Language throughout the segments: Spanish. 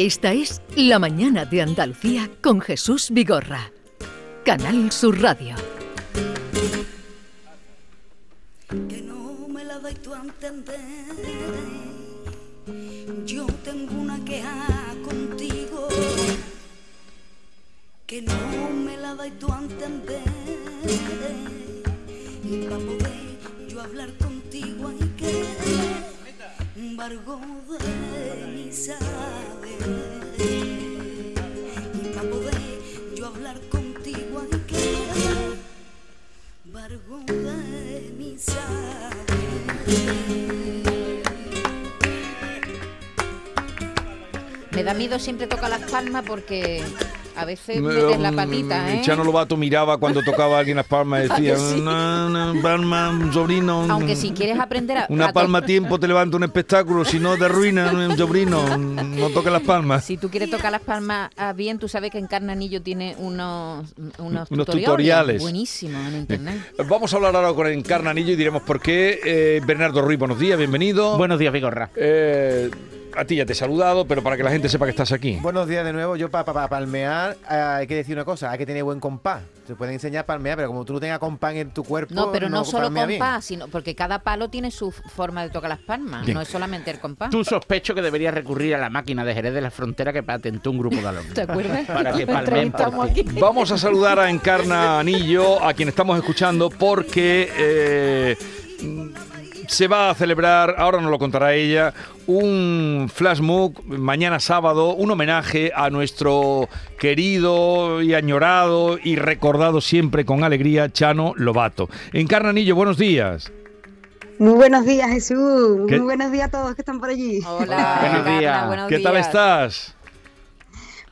Esta es La Mañana de Andalucía con Jesús Vigorra. Canal Sur Radio. que no me la dais tú a entender. Yo tengo una queja contigo, que no me la dais tú a entender. Y para poder yo hablar contigo hay que embargo de mi. Me da miedo siempre tocar las palmas porque a veces metes la patita, ¿eh? Chano Lobato miraba cuando tocaba a alguien las palmas y decía, sí? una, una palma, un sobrino. un- Aunque si quieres aprender a... Una a palma a tiempo te levanta un espectáculo, si no te arruina un sobrino, no toques las palmas. Si tú quieres tocar las palmas bien, tú sabes que en Carnanillo tiene unos, unos, Unos tutoriales, tutoriales. buenísimos en internet. Vamos a hablar ahora con Encarnanillo y diremos por qué. Eh, Bernardo Ruiz, buenos días, bienvenido. Buenos días, Vigorra. Eh, a ti ya te he saludado, pero para que la gente sepa que estás aquí. Buenos días de nuevo. Yo para palmear eh, hay que decir una cosa, hay que tener buen compás. Te pueden enseñar a palmear, pero como tú no tengas compás en tu cuerpo, No, pero no, solo palmea bien. compás, sino porque cada palo tiene su forma de tocar las palmas, Bien. no es solamente el compás. Tú sospecho que deberías recurrir a la máquina de Jerez de la Frontera que patentó un grupo de alumnos. ¿Te acuerdas? Para que Lo palmen por ti. aquí. Vamos a saludar a Encarna Anillo, a quien estamos escuchando, porque eh, se va a celebrar, ahora nos lo contará ella, un flash mob mañana sábado, un homenaje a nuestro querido y añorado y recordado siempre con alegría Chano Lobato. Encarna Anillo, buenos días. Muy buenos días, Jesús. ¿Qué? Muy buenos días a todos que están por allí. Hola, Buenos días. buenos ¿Qué tal días. estás?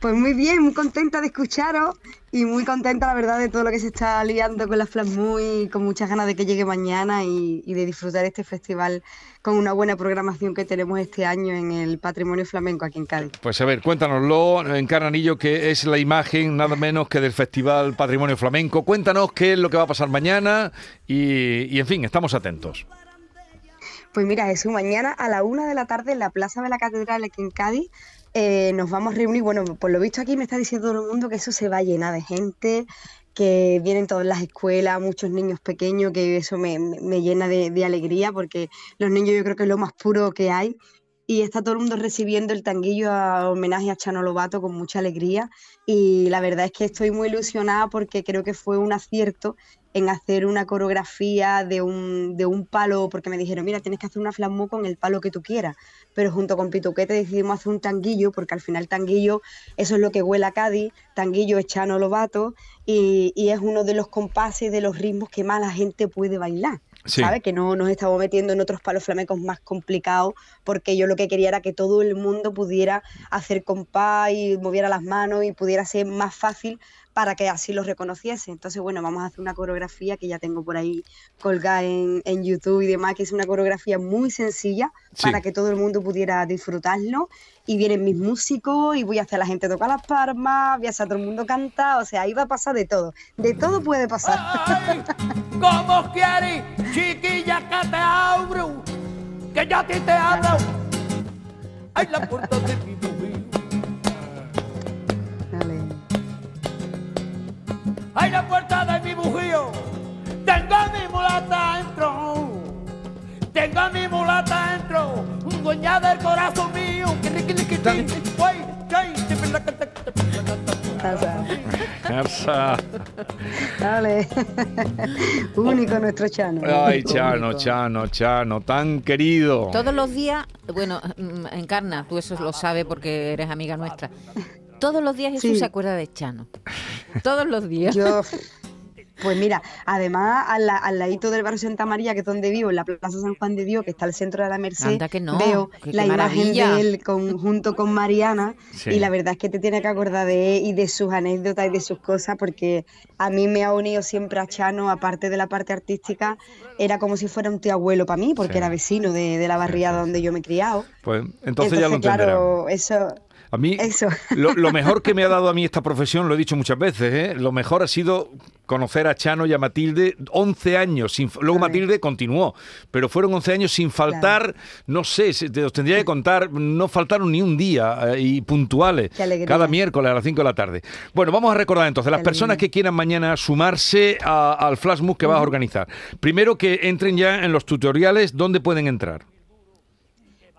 Pues muy bien, muy contenta de escucharos y muy contenta, la verdad, de todo lo que se está liando con la Flash y con muchas ganas de que llegue mañana y, y de disfrutar este festival con una buena programación que tenemos este año en el Patrimonio Flamenco aquí en Cádiz. Pues a ver, cuéntanoslo, Encarna Anillo, que es la imagen nada menos que del Festival Patrimonio Flamenco. Cuéntanos qué es lo que va a pasar mañana y, y, en fin, estamos atentos. Pues mira, Jesús, mañana a la una de la tarde en la Plaza de la Catedral aquí en Cádiz eh, nos vamos a reunir. Bueno, por lo visto aquí me está diciendo todo el mundo que eso se va a llenar de gente, que vienen todas las escuelas, muchos niños pequeños, que eso me, me- llena de, de alegría porque los niños yo creo que es lo más puro que hay. Y está todo el mundo recibiendo el tanguillo a homenaje a Chano Lobato con mucha alegría. Y la verdad es que estoy muy ilusionada porque creo que fue un acierto en hacer una coreografía de un, de un palo, porque me dijeron, mira, tienes que hacer una flamú con el palo que tú quieras. Pero junto con Pituquete decidimos hacer un tanguillo, porque al final tanguillo, eso es lo que huele a Cádiz, tanguillo es Chano Lobato, y, y es uno de los compases, de los ritmos que más la gente puede bailar. Sí. ¿Sabes? Que no nos estamos metiendo en otros palos flamencos más complicados, porque yo lo que quería era que todo el mundo pudiera hacer compás y moviera las manos y pudiera ser más fácil para que así los reconociese. Entonces, bueno, vamos a hacer una coreografía que ya tengo por ahí colgada en, en YouTube y demás, que es una coreografía muy sencilla Sí. para que todo el mundo pudiera disfrutarlo. Y vienen mis músicos y voy a hacer a la gente tocar las palmas, voy a hacer a todo el mundo cantar, o sea, ahí va a pasar de todo. De todo puede pasar. Ay, ¿Cómo quieres, chiquilla, que te abro? Que yo a ti te abro. Ay, la puerta de mi Garza. Dale. Único nuestro Chano. Ay, Chano, único. Chano, Chano, tan querido. Todos los días, bueno, mm, Encarna, tú eso lo sabes porque eres amiga nuestra. Todos los días Jesús Sí. se acuerda de Chano. Todos los días. Yo, pues mira, además al, la- al ladito del barrio Santa María, que es donde vivo, en la Plaza San Juan de Dios, que está al centro de la Merced, Anda que no, veo que- la imagen de él con, junto con Mariana Sí. y la verdad es que te tiene que acordar de él y de sus anécdotas y de sus cosas porque a mí me ha unido siempre a Chano, aparte de la parte artística, era como si fuera un tío abuelo para mí, porque Sí. era vecino de, de la barriada donde yo me he criado. Pues entonces, ya lo entenderán. claro, eso, A mí, Eso. Lo, lo mejor que me ha dado a mí esta profesión, lo he dicho muchas veces, ¿eh? lo mejor ha sido conocer a Chano y a Matilde 11 años. Sin, luego. Matilde continuó, pero fueron 11 años sin faltar, no sé, te os tendría que contar, no faltaron ni un día eh, y puntuales. Cada miércoles a las 5 de la tarde. Bueno, vamos a recordar entonces, las personas que quieran mañana sumarse a- al flash mob que vas a organizar. Primero que entren ya en los tutoriales, ¿dónde pueden entrar?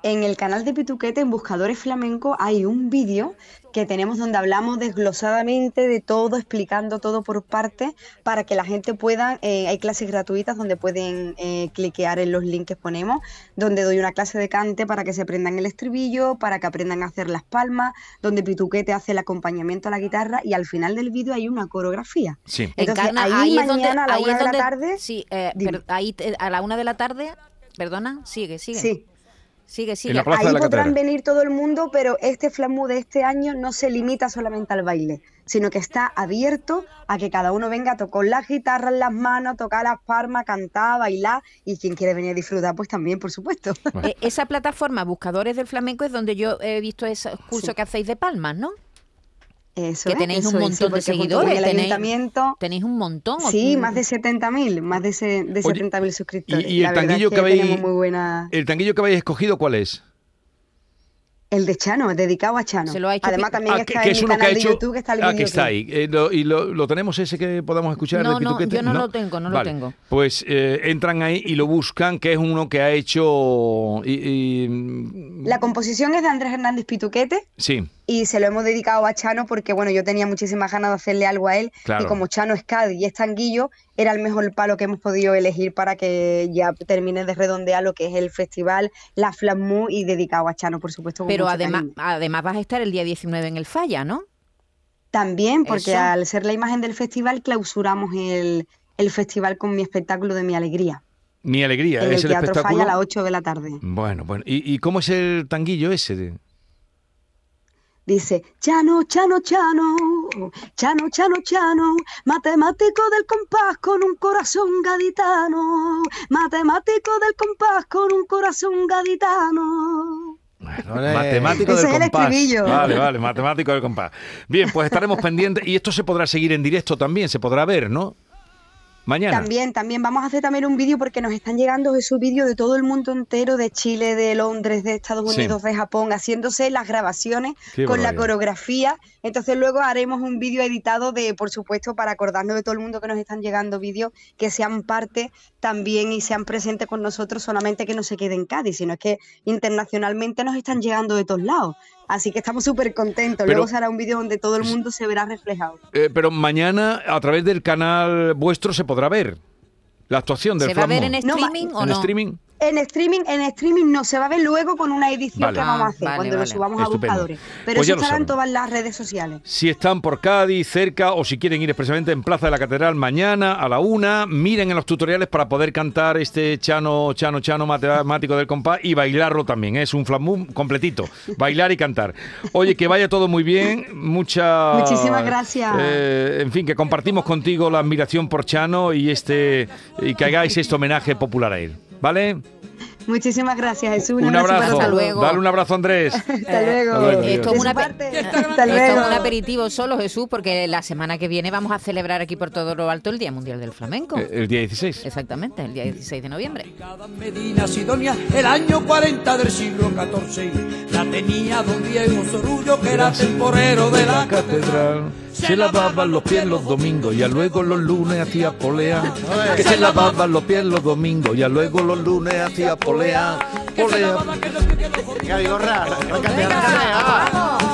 En el canal de Pituquete, en Buscadores Flamenco, hay un vídeo que tenemos donde hablamos desglosadamente de todo, explicando todo por partes, para que la gente pueda, eh, hay clases gratuitas donde pueden eh, cliquear en los links que ponemos, donde doy una clase de cante para que se aprendan el estribillo, para que aprendan a hacer las palmas, donde Pituquete hace el acompañamiento a la guitarra y al final del vídeo hay una coreografía. Sí. Entonces, Encarna, ahí ahí, es donde, mañana a la ahí una de la tarde, Sí, eh, pero ahí te- a la una de la tarde, perdona, sigue, sigue. Sí. Sigue, sigue. la plaza Ahí de la podrán Catedral. venir todo el mundo, pero este flamu de este año no se limita solamente al baile, sino que está abierto a que cada uno venga a tocar las guitarras en las manos, tocar las palmas, cantar, bailar y quien quiere venir a disfrutar, pues también, por supuesto. Eh, esa plataforma, Buscadores del Flamenco, es donde yo he visto esos cursos Sí. que hacéis de palmas, ¿no? Eso Que es, tenéis un montón de seguidores, el tenéis- ayuntamiento, Tenéis un montón. ¿o sí, tú? más de 70.000, más de, se- de Oye, 70.000 suscriptores. y- y el tanguillo es que habéis- muy buena... ¿El tanguillo que habéis escogido cuál es? El de Chano, dedicado a Chano. Se lo ha hecho Además también Ah, está que en es mi canal que de hecho. YouTube, que está el ah, que está ahí. Eh, lo- ¿Y lo, lo tenemos ese que podamos escuchar? No, de no, yo no lo tengo, no lo tengo. Pues eh, entran ahí y lo buscan, que es uno que ha hecho. Y, y- mm, La composición es de Andrés Hernández Pituquete. sí, y se lo hemos dedicado a Chano porque bueno, yo tenía muchísimas ganas de hacerle algo a él Claro. y como Chano es Cádiz y es Tanguillo, era el mejor palo que hemos podido elegir para que ya termine de redondear lo que es el festival, la Flamu y dedicado a Chano, por supuesto. Pero además, además vas a estar el día 19 en el Falla, ¿no? También porque Eso. al ser la imagen del festival clausuramos el, el festival con mi espectáculo de mi alegría mi alegría, en es el el Teatro espectáculo. Falla a las 8 de la tarde. Bueno, bueno. ¿Y, y cómo es el tanguillo ese? Dice, Chano, Chano, Chano, Chano, Chano, Chano, matemático del compás con un corazón gaditano, matemático del compás con un corazón gaditano. Bueno, matemático Ese del es compás. Vale, vale, matemático del compás. Bien, pues estaremos pendientes y esto se podrá seguir en directo también, se podrá ver, ¿no? Mañana. También, también vamos a hacer también un vídeo porque nos están llegando esos vídeos de todo el mundo entero, de Chile, de Londres, de Estados Sí. Unidos, de Japón, haciéndose las grabaciones Qué con la coreografía. Entonces luego haremos un vídeo editado de, por supuesto, para acordarnos de todo el mundo que nos están llegando vídeos, que sean parte también y sean presentes con nosotros, solamente que no se quede en Cádiz, sino es que internacionalmente nos están llegando de todos lados. Así que estamos súper contentos. Pero- Luego se hará un vídeo donde todo el mundo se verá reflejado. Eh, pero mañana a través del canal vuestro se podrá ver la actuación del ¿Se va a ver en. No, streaming o ¿En no? streaming. En streaming, en streaming no se va a ver luego con una edición Vale. que vamos a hacer vale, cuando vale. lo subamos Estupendo. a buscadores. Pero Pues eso estará en todas las redes sociales. Si están por Cádiz, cerca, o si quieren ir expresamente en Plaza de la Catedral mañana a la una, miren en los tutoriales para poder cantar este Chano, Chano, Chano matemático del compás y bailarlo también. Es un flamú completito. Bailar y cantar. Oye, que vaya todo muy bien. Mucha. Muchísimas gracias. eh, en fin, que compartimos contigo la admiración por Chano y este y que hagáis este homenaje popular a él. ¿Vale? Muchísimas gracias, Jesús. Un abrazo para abrazo. todos. luego. Dale un abrazo, Andrés. Hasta luego. Hasta luego, Eh, esto es una. Hasta Hasta Esto luego. es un aperitivo solo, Jesús, porque la semana que viene vamos a celebrar aquí por todo lo alto el Día Mundial del Flamenco. Eh, El día 16. Exactamente, el día 16 de noviembre. Medina Sidonia, el año 40 del siglo XIV, la tenía don Diego Sorullo, que era temporero de la catedral. Se lavaban los pies los domingos y a luego los lunes hacía polea. Que se lavaban los pies los domingos y a luego los lunes hacía polea. Polea. Venga, Vigorra, arráncate, arráncate.